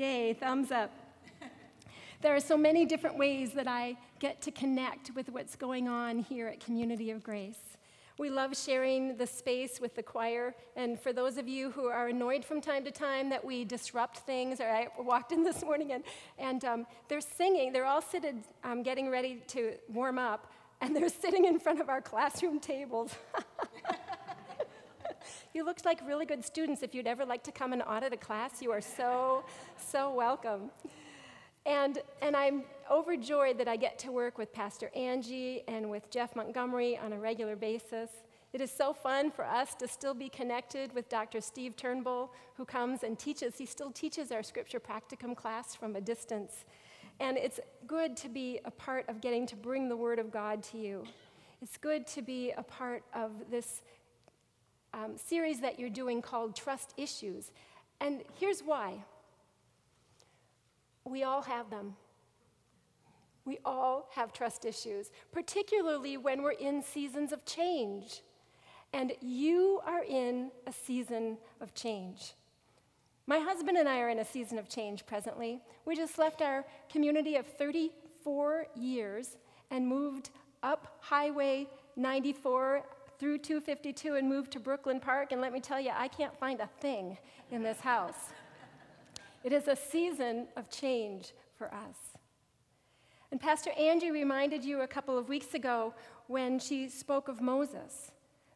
Yay, thumbs up. There are so many different ways that I get to connect with what's going on here at Community of Grace. We love sharing the space with the choir. And for those of you who are annoyed from time to time that we disrupt things, or I walked in this morning and, and um, they're singing, they're all seated um, getting ready to warm up, and they're sitting in front of our classroom tables. you looked like really good students. If you'd ever like to come and audit a class, you are so, so welcome. And, and I'm overjoyed that I get to work with Pastor Angie and with Jeff Montgomery on a regular basis. It is so fun for us to still be connected with Dr. Steve Turnbull, who comes and teaches. He still teaches our scripture practicum class from a distance. And it's good to be a part of getting to bring the Word of God to you. It's good to be a part of this um, series that you're doing called Trust Issues. And here's why we all have them. We all have trust issues, particularly when we're in seasons of change. And you are in a season of change. My husband and I are in a season of change presently. We just left our community of 34 years and moved up Highway 94 through 252 and moved to Brooklyn Park. And let me tell you, I can't find a thing in this house. It is a season of change for us. And Pastor Angie reminded you a couple of weeks ago when she spoke of Moses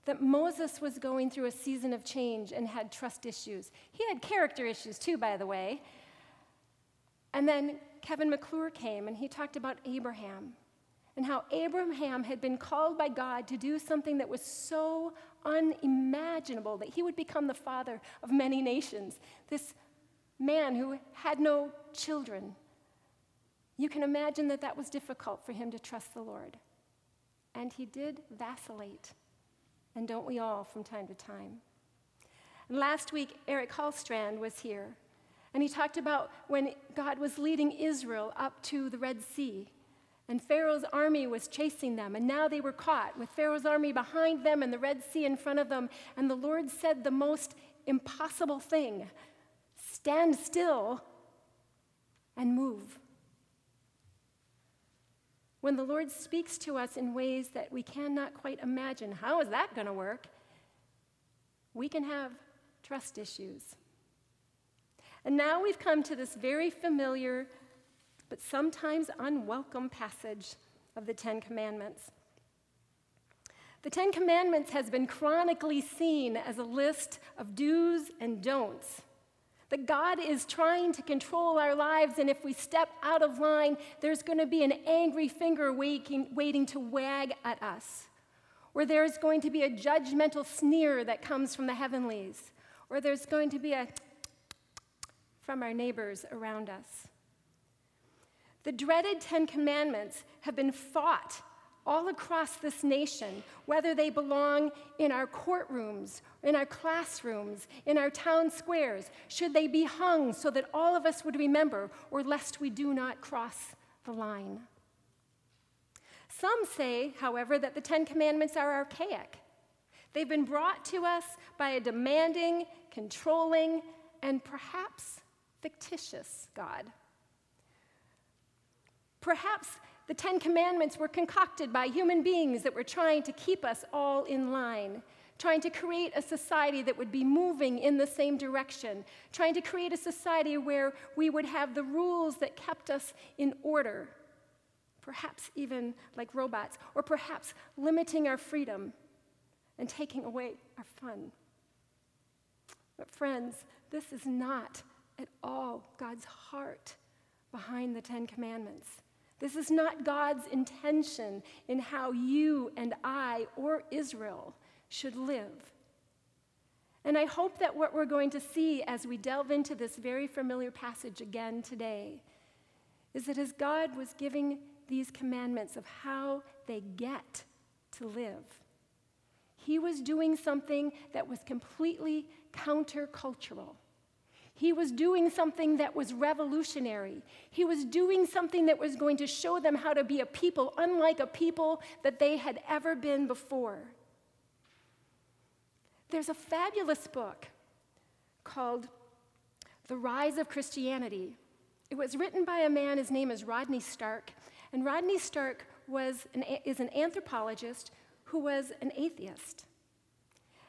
that Moses was going through a season of change and had trust issues. He had character issues too, by the way. And then Kevin McClure came and he talked about Abraham and how Abraham had been called by God to do something that was so unimaginable that he would become the father of many nations. This man who had no children. You can imagine that that was difficult for him to trust the Lord. And he did vacillate. And don't we all from time to time? And last week, Eric Hallstrand was here. And he talked about when God was leading Israel up to the Red Sea. And Pharaoh's army was chasing them. And now they were caught with Pharaoh's army behind them and the Red Sea in front of them. And the Lord said the most impossible thing stand still and move. When the Lord speaks to us in ways that we cannot quite imagine, how is that going to work? We can have trust issues. And now we've come to this very familiar but sometimes unwelcome passage of the Ten Commandments. The Ten Commandments has been chronically seen as a list of do's and don'ts that God is trying to control our lives, and if we step out of line, there's going to be an angry finger waiting, waiting to wag at us. Or there's going to be a judgmental sneer that comes from the heavenlies. Or there's going to be a from our neighbors around us. The dreaded Ten Commandments have been fought all across this nation, whether they belong in our courtrooms, in our classrooms, in our town squares, should they be hung so that all of us would remember, or lest we do not cross the line. Some say, however, that the Ten Commandments are archaic. They've been brought to us by a demanding, controlling, and perhaps fictitious God. Perhaps the Ten Commandments were concocted by human beings that were trying to keep us all in line, trying to create a society that would be moving in the same direction, trying to create a society where we would have the rules that kept us in order, perhaps even like robots, or perhaps limiting our freedom and taking away our fun. But, friends, this is not at all God's heart behind the Ten Commandments. This is not God's intention in how you and I or Israel should live. And I hope that what we're going to see as we delve into this very familiar passage again today is that as God was giving these commandments of how they get to live, He was doing something that was completely countercultural. He was doing something that was revolutionary. He was doing something that was going to show them how to be a people unlike a people that they had ever been before. There's a fabulous book called The Rise of Christianity. It was written by a man, his name is Rodney Stark. And Rodney Stark was an, is an anthropologist who was an atheist.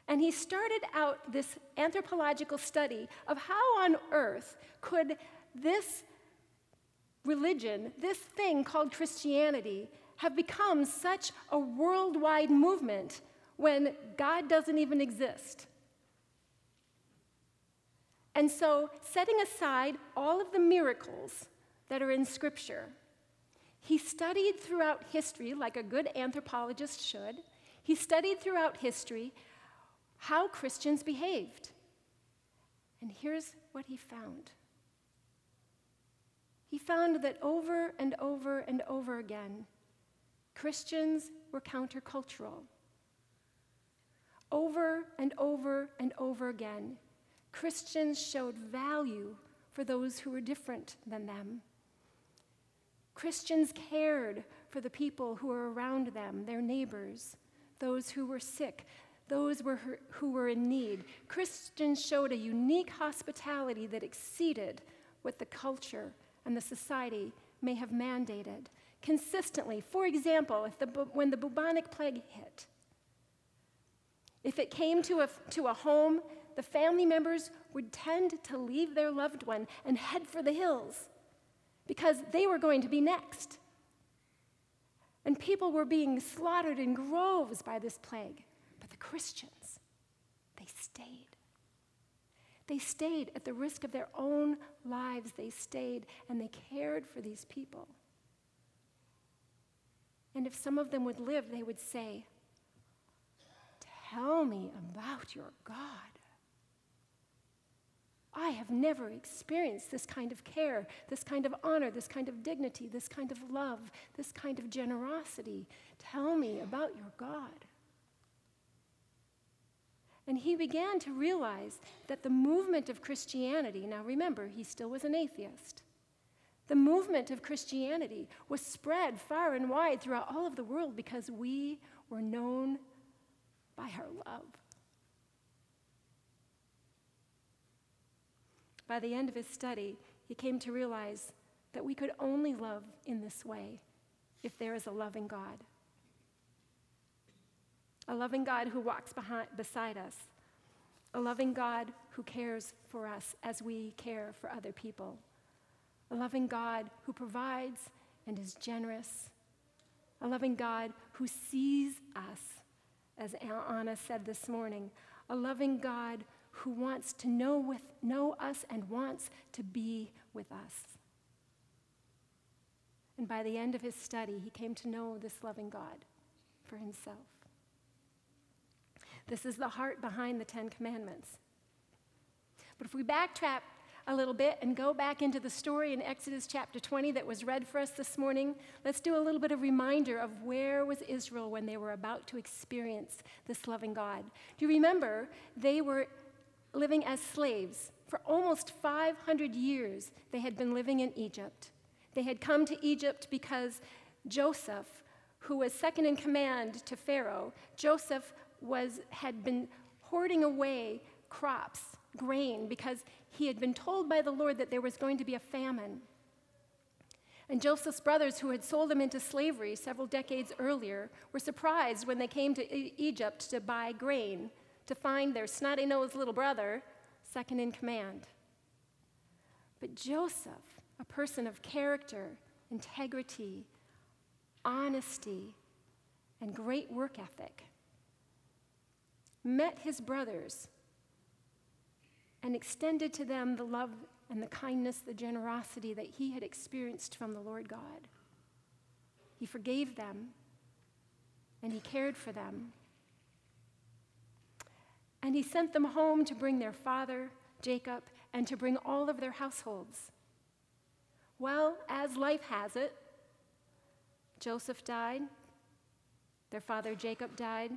And he started out this anthropological study of how on earth could this religion, this thing called Christianity, have become such a worldwide movement when God doesn't even exist. And so, setting aside all of the miracles that are in Scripture, he studied throughout history, like a good anthropologist should. He studied throughout history how Christians behaved. And here's what he found he found that over and over and over again, Christians were countercultural. Over and over and over again, Christians showed value for those who were different than them. Christians cared for the people who were around them, their neighbors, those who were sick, those were who were in need. Christians showed a unique hospitality that exceeded what the culture and the society may have mandated. Consistently, for example, if the, when the bubonic plague hit, if it came to a, to a home, the family members would tend to leave their loved one and head for the hills because they were going to be next. And people were being slaughtered in groves by this plague. The Christians, they stayed. They stayed at the risk of their own lives. They stayed and they cared for these people. And if some of them would live, they would say, Tell me about your God. I have never experienced this kind of care, this kind of honor, this kind of dignity, this kind of love, this kind of generosity. Tell me about your God. And he began to realize that the movement of Christianity, now remember, he still was an atheist, the movement of Christianity was spread far and wide throughout all of the world because we were known by our love. By the end of his study, he came to realize that we could only love in this way if there is a loving God. A loving God who walks behind, beside us. A loving God who cares for us as we care for other people. A loving God who provides and is generous. A loving God who sees us, as Anna said this morning. A loving God who wants to know, with, know us and wants to be with us. And by the end of his study, he came to know this loving God for himself. This is the heart behind the Ten Commandments. But if we backtrack a little bit and go back into the story in Exodus chapter 20 that was read for us this morning, let's do a little bit of reminder of where was Israel when they were about to experience this loving God. Do you remember they were living as slaves. For almost 500 years, they had been living in Egypt. They had come to Egypt because Joseph, who was second in command to Pharaoh, Joseph was, had been hoarding away crops, grain, because he had been told by the Lord that there was going to be a famine. And Joseph's brothers, who had sold him into slavery several decades earlier, were surprised when they came to e- Egypt to buy grain to find their snotty nosed little brother second in command. But Joseph, a person of character, integrity, honesty, and great work ethic, met his brothers and extended to them the love and the kindness, the generosity that he had experienced from the Lord God. He forgave them and he cared for them and he sent them home to bring their father, Jacob, and to bring all of their households. Well, as life has it, Joseph died, their father Jacob died,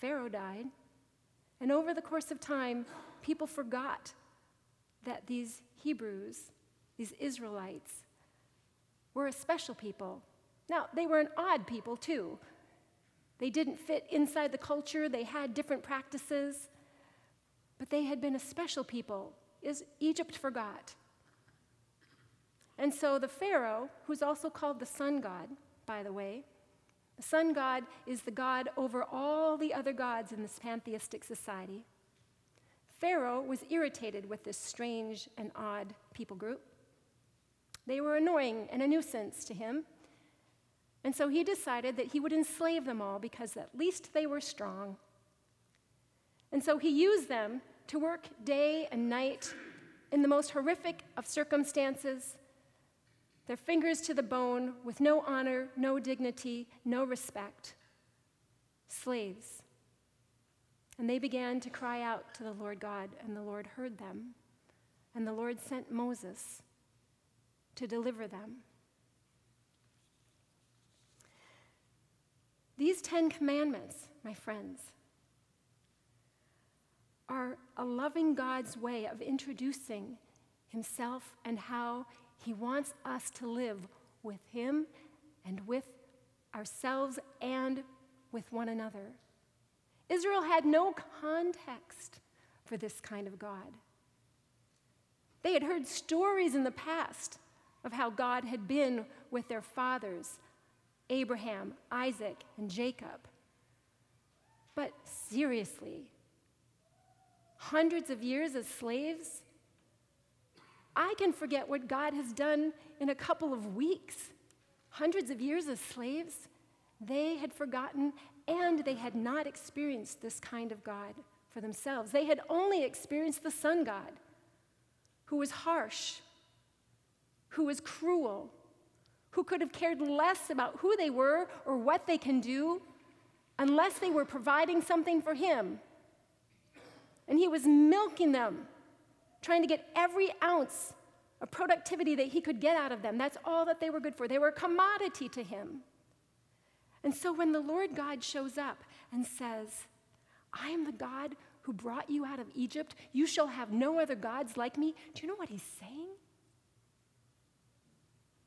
Pharaoh died, and over the course of time, people forgot that these Hebrews, these Israelites, were a special people. Now, they were an odd people too. They didn't fit inside the culture, they had different practices, but they had been a special people. is Egypt forgot. And so the Pharaoh, who's also called the sun god, by the way, the sun god is the god over all the other gods in this pantheistic society. Pharaoh was irritated with this strange and odd people group. They were annoying and a nuisance to him. And so he decided that he would enslave them all because at least they were strong. And so he used them to work day and night in the most horrific of circumstances, their fingers to the bone, with no honor, no dignity, no respect. Slaves. And they began to cry out to the Lord God, and the Lord heard them. And the Lord sent Moses to deliver them. These Ten Commandments, my friends, are a loving God's way of introducing Himself and how He wants us to live with Him and with ourselves and with one another. Israel had no context for this kind of God. They had heard stories in the past of how God had been with their fathers, Abraham, Isaac, and Jacob. But seriously, hundreds of years as slaves, I can forget what God has done in a couple of weeks. Hundreds of years as slaves, they had forgotten and they had not experienced this kind of God for themselves. They had only experienced the sun God, who was harsh, who was cruel, who could have cared less about who they were or what they can do unless they were providing something for him. And he was milking them, trying to get every ounce of productivity that he could get out of them. That's all that they were good for. They were a commodity to him. And so when the Lord God shows up and says, I am the God who brought you out of Egypt, you shall have no other gods like me, do you know what he's saying?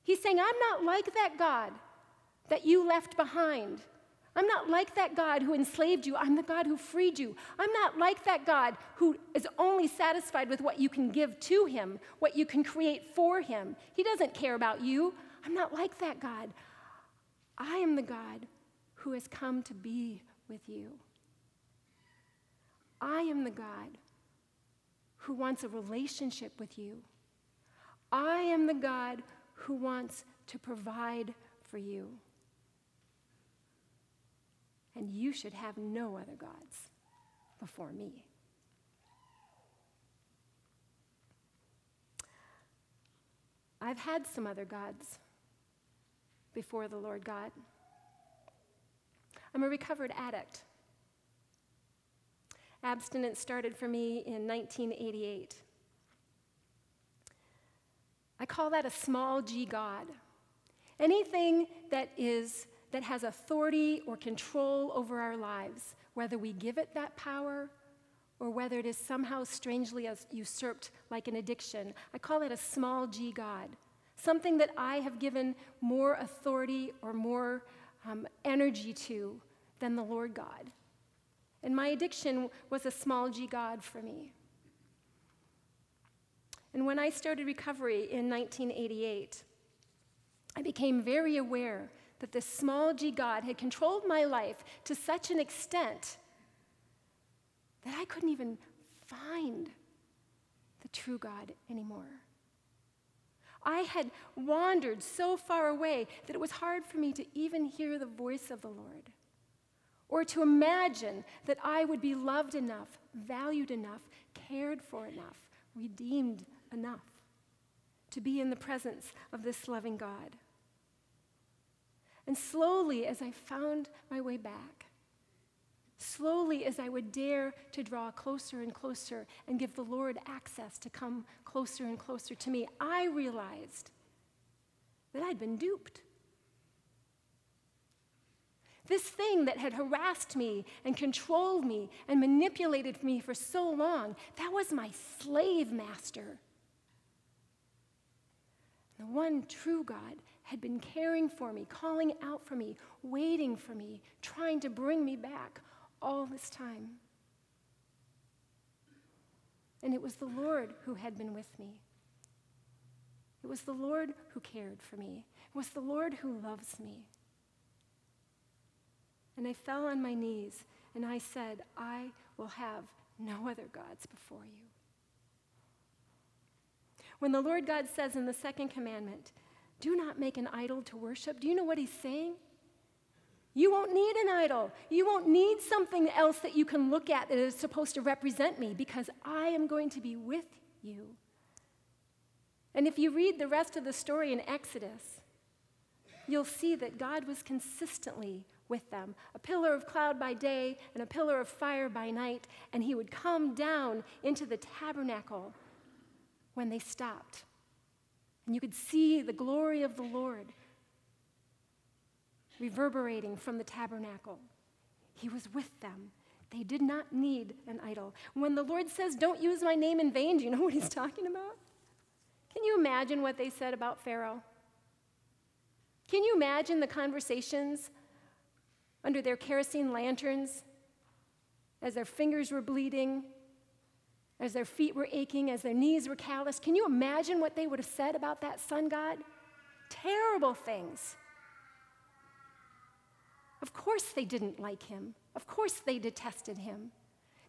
He's saying, I'm not like that God that you left behind. I'm not like that God who enslaved you. I'm the God who freed you. I'm not like that God who is only satisfied with what you can give to him, what you can create for him. He doesn't care about you. I'm not like that God. I am the God who has come to be with you. I am the God who wants a relationship with you. I am the God who wants to provide for you. And you should have no other gods before me. I've had some other gods before the Lord God. I'm a recovered addict. Abstinence started for me in 1988. I call that a small g God. Anything that is that has authority or control over our lives, whether we give it that power or whether it is somehow strangely usurped like an addiction. I call it a small g God something that I have given more authority or more um, energy to than the Lord God. And my addiction was a small g God for me. And when I started recovery in 1988, I became very aware that this small g God had controlled my life to such an extent that I couldn't even find the true God anymore. I had wandered so far away that it was hard for me to even hear the voice of the Lord or to imagine that I would be loved enough, valued enough, cared for enough, redeemed enough to be in the presence of this loving God. And slowly, as I found my way back, slowly as I would dare to draw closer and closer and give the Lord access to come closer and closer to me, I realized that I'd been duped. This thing that had harassed me and controlled me and manipulated me for so long, that was my slave master. The one true God had been caring for me, calling out for me, waiting for me, trying to bring me back all this time. And it was the Lord who had been with me. It was the Lord who cared for me. It was the Lord who loves me. And I fell on my knees and I said, I will have no other gods before you. When the Lord God says in the second commandment, do not make an idol to worship, do you know what he's saying? You won't need an idol. You won't need something else that you can look at that is supposed to represent me because I am going to be with you. And if you read the rest of the story in Exodus, you'll see that God was consistently with them a pillar of cloud by day and a pillar of fire by night, and he would come down into the tabernacle when they stopped. And you could see the glory of the Lord reverberating from the tabernacle. He was with them. They did not need an idol. When the Lord says, Don't use my name in vain, do you know what he's talking about? Can you imagine what they said about Pharaoh? Can you imagine the conversations under their kerosene lanterns as their fingers were bleeding, as their feet were aching, as their knees were calloused? Can you imagine what they would have said about that sun god? Terrible things. Of course, they didn't like him. Of course, they detested him.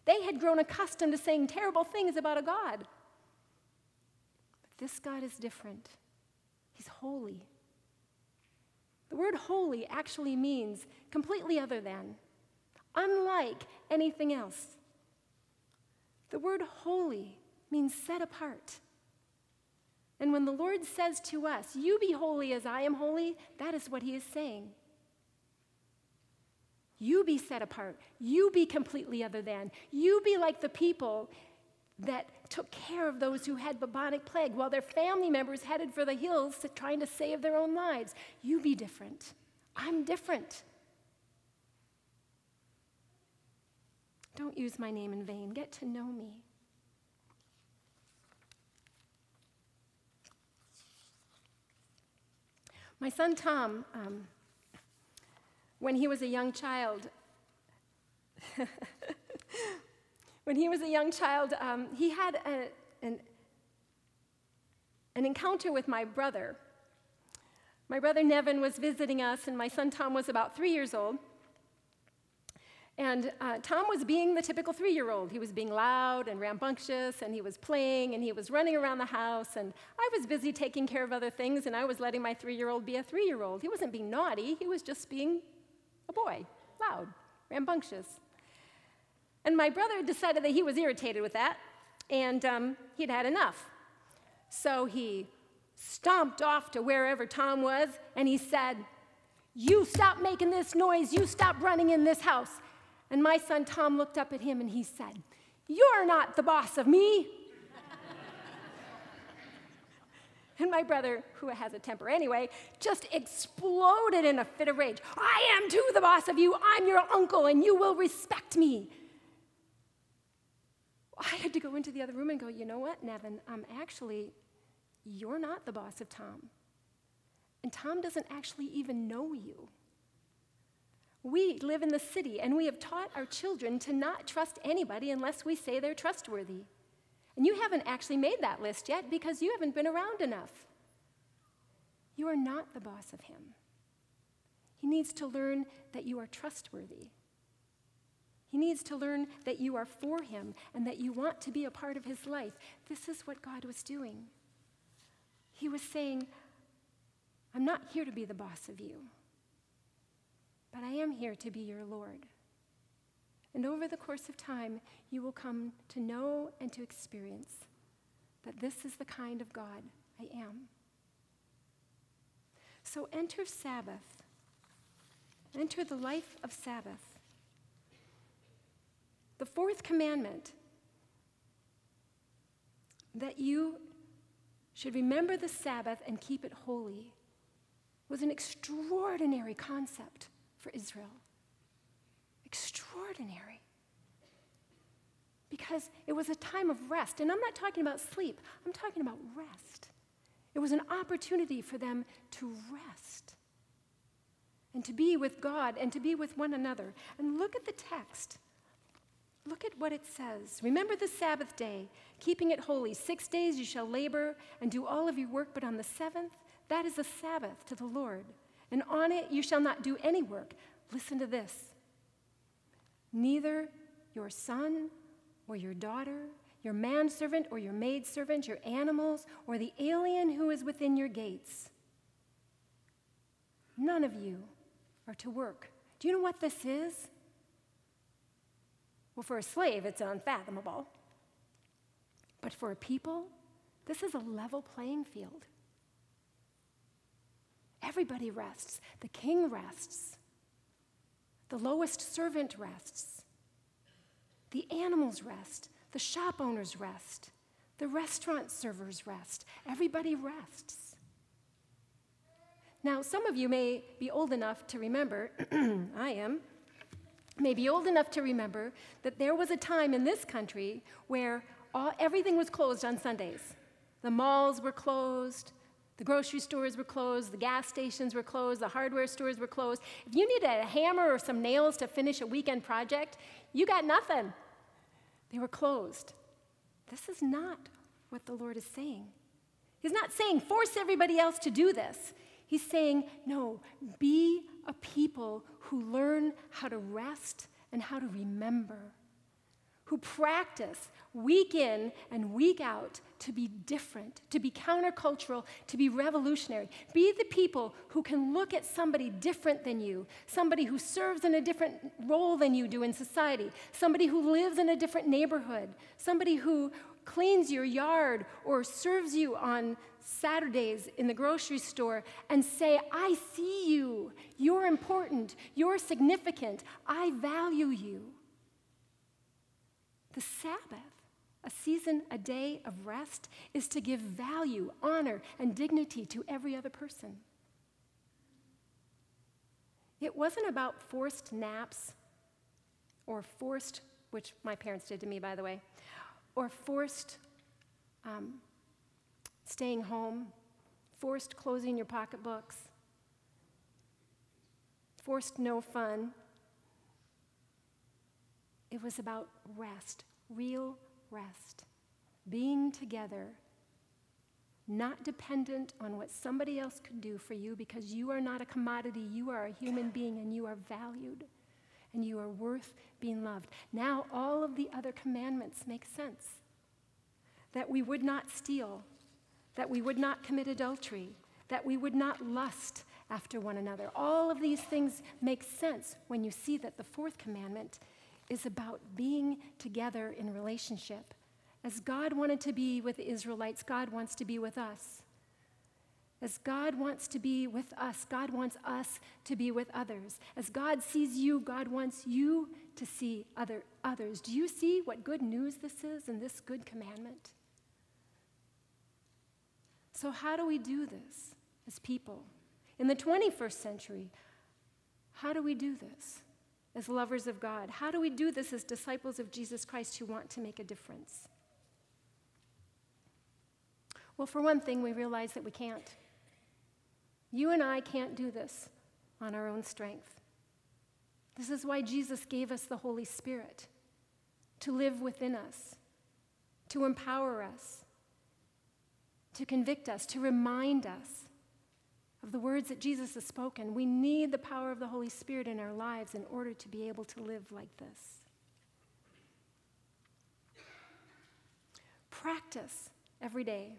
They had grown accustomed to saying terrible things about a God. But this God is different. He's holy. The word holy actually means completely other than, unlike anything else. The word holy means set apart. And when the Lord says to us, You be holy as I am holy, that is what he is saying. You be set apart. You be completely other than. You be like the people that took care of those who had bubonic plague while their family members headed for the hills to trying to save their own lives. You be different. I'm different. Don't use my name in vain. Get to know me. My son Tom, um, when he was a young child. when he was a young child, um, he had a, an, an encounter with my brother. My brother Nevin was visiting us, and my son Tom was about three years old. And uh, Tom was being the typical three year old. He was being loud and rambunctious, and he was playing, and he was running around the house. And I was busy taking care of other things, and I was letting my three year old be a three year old. He wasn't being naughty, he was just being a boy, loud, rambunctious. And my brother decided that he was irritated with that, and um, he'd had enough. So he stomped off to wherever Tom was, and he said, You stop making this noise, you stop running in this house. And my son Tom looked up at him and he said, You're not the boss of me. And my brother, who has a temper anyway, just exploded in a fit of rage. I am too the boss of you. I'm your uncle, and you will respect me. I had to go into the other room and go, you know what, Nevin? Um, actually, you're not the boss of Tom. And Tom doesn't actually even know you. We live in the city, and we have taught our children to not trust anybody unless we say they're trustworthy. And you haven't actually made that list yet because you haven't been around enough. You are not the boss of him. He needs to learn that you are trustworthy. He needs to learn that you are for him and that you want to be a part of his life. This is what God was doing. He was saying, I'm not here to be the boss of you, but I am here to be your Lord. And over the course of time, you will come to know and to experience that this is the kind of God I am. So enter Sabbath, enter the life of Sabbath. The fourth commandment that you should remember the Sabbath and keep it holy was an extraordinary concept for Israel extraordinary. Because it was a time of rest. And I'm not talking about sleep, I'm talking about rest. It was an opportunity for them to rest and to be with God and to be with one another. And look at the text. Look at what it says. Remember the Sabbath day, keeping it holy. Six days you shall labor and do all of your work, but on the seventh, that is a Sabbath to the Lord. And on it you shall not do any work. Listen to this. Neither your son or your daughter, your manservant or your maidservant, your animals, or the alien who is within your gates. None of you are to work. Do you know what this is? Well, for a slave, it's unfathomable. But for a people, this is a level playing field. Everybody rests. The king rests. The lowest servant rests. The animals rest. The shop owners rest. The restaurant servers rest. Everybody rests. Now, some of you may be old enough to remember, I am, may be old enough to remember that there was a time in this country where all, everything was closed on Sundays. The malls were closed, the grocery stores were closed, the gas stations were closed, the hardware stores were closed. If you needed a hammer or some nails to finish a weekend project, you got nothing. They were closed. This is not what the Lord is saying. He's not saying force everybody else to do this. He's saying, no, be a people who learn how to rest and how to remember, who practice week in and week out to be different, to be countercultural, to be revolutionary. Be the people who can look at somebody different than you, somebody who serves in a different role than you do in society, somebody who lives in a different neighborhood, somebody who cleans your yard or serves you on Saturdays in the grocery store and say, I see you. You're important. You're significant. I value you. The Sabbath, a season, a day of rest, is to give value, honor, and dignity to every other person. It wasn't about forced naps or forced, which my parents did to me, by the way, or forced um, staying home, forced closing your pocketbooks, forced no fun. It was about rest, real rest, being together, not dependent on what somebody else could do for you because you are not a commodity. You are a human being and you are valued and you are worth being loved. Now, all of the other commandments make sense. That we would not steal, that we would not commit adultery, that we would not lust after one another. All of these things make sense when you see that the fourth commandment is about being together in relationship. As God wanted to be with the Israelites, God wants to be with us. As God wants to be with us, God wants us to be with others. As God sees you, God wants you to see other, others. Do you see what good news this is and this good commandment? So, how do we do this as people? In the 21st century, how do we do this as lovers of God? How do we do this as disciples of Jesus Christ who want to make a difference? Well, for one thing, we realize that we can't. You and I can't do this on our own strength. This is why Jesus gave us the Holy Spirit to live within us, to empower us, to convict us, to remind us of the words that Jesus has spoken. We need the power of the Holy Spirit in our lives in order to be able to live like this. Practice every day.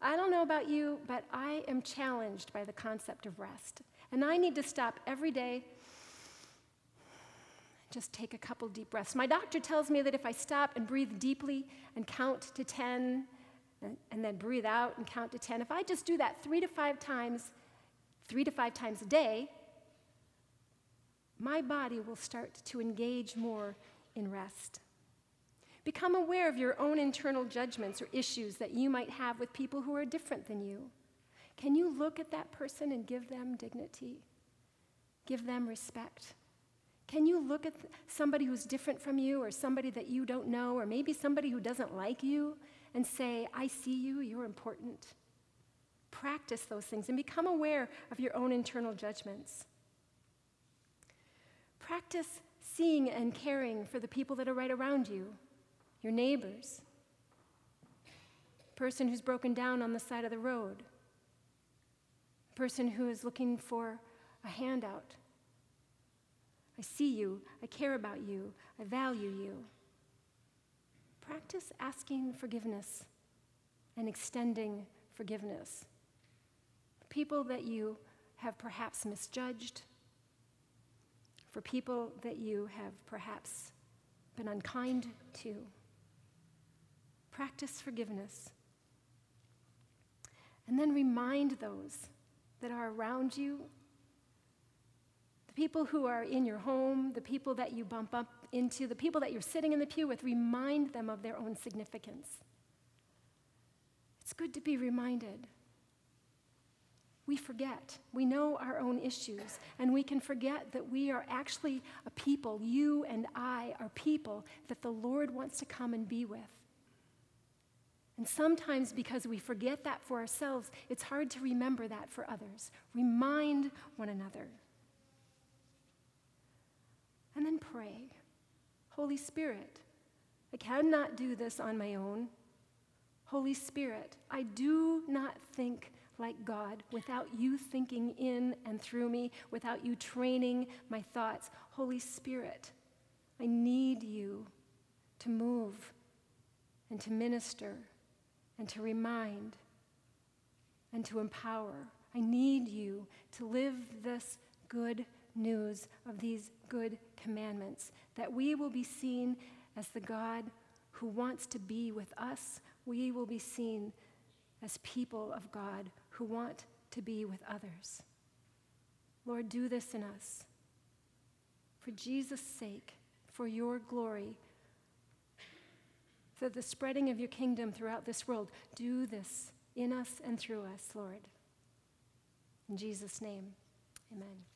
I don't know about you, but I am challenged by the concept of rest. And I need to stop every day just take a couple deep breaths. My doctor tells me that if I stop and breathe deeply and count to 10 and, then breathe out and count to 10, if I just do that three to five times, three to five times a day, my body will start to engage more in rest. Become aware of your own internal judgments or issues that you might have with people who are different than you. Can you look at that person and give them dignity? Give them respect? Can you look at somebody who's different from you or somebody that you don't know or maybe somebody who doesn't like you and say, I see you, you're important? Practice those things and become aware of your own internal judgments. Practice seeing and caring for the people that are right around you, your neighbors, person who's broken down on the side of the road, person who is looking for a handout. I see you, I care about you, I value you. Practice asking forgiveness and extending forgiveness. People that you have perhaps misjudged, for people that you have perhaps been unkind to. Practice forgiveness. And then remind those that are around you people who are in your home, the people that you bump up into, the people that you're sitting in the pew with, remind them of their own significance. It's good to be reminded we forget. We know our own issues, and we can forget that we are actually a people, you and I are people that the Lord wants to come and be with. And sometimes, because we forget that for ourselves, it's hard to remember that for others. Remind one another. And then pray Holy Spirit, I cannot do this on my own. Holy Spirit, I do not think like God without you thinking in and through me, without you training my thoughts. Holy Spirit, I need you to move and to minister and to remind and to empower. I need you to live this good news of these good commandments, that we will be seen as the God who wants to be with us. We will be seen as people of God who want to be with others. Lord, do this in us. For Jesus' sake, for your glory, for the spreading of your kingdom throughout this world, do this in us and through us, Lord. In Jesus' name, amen.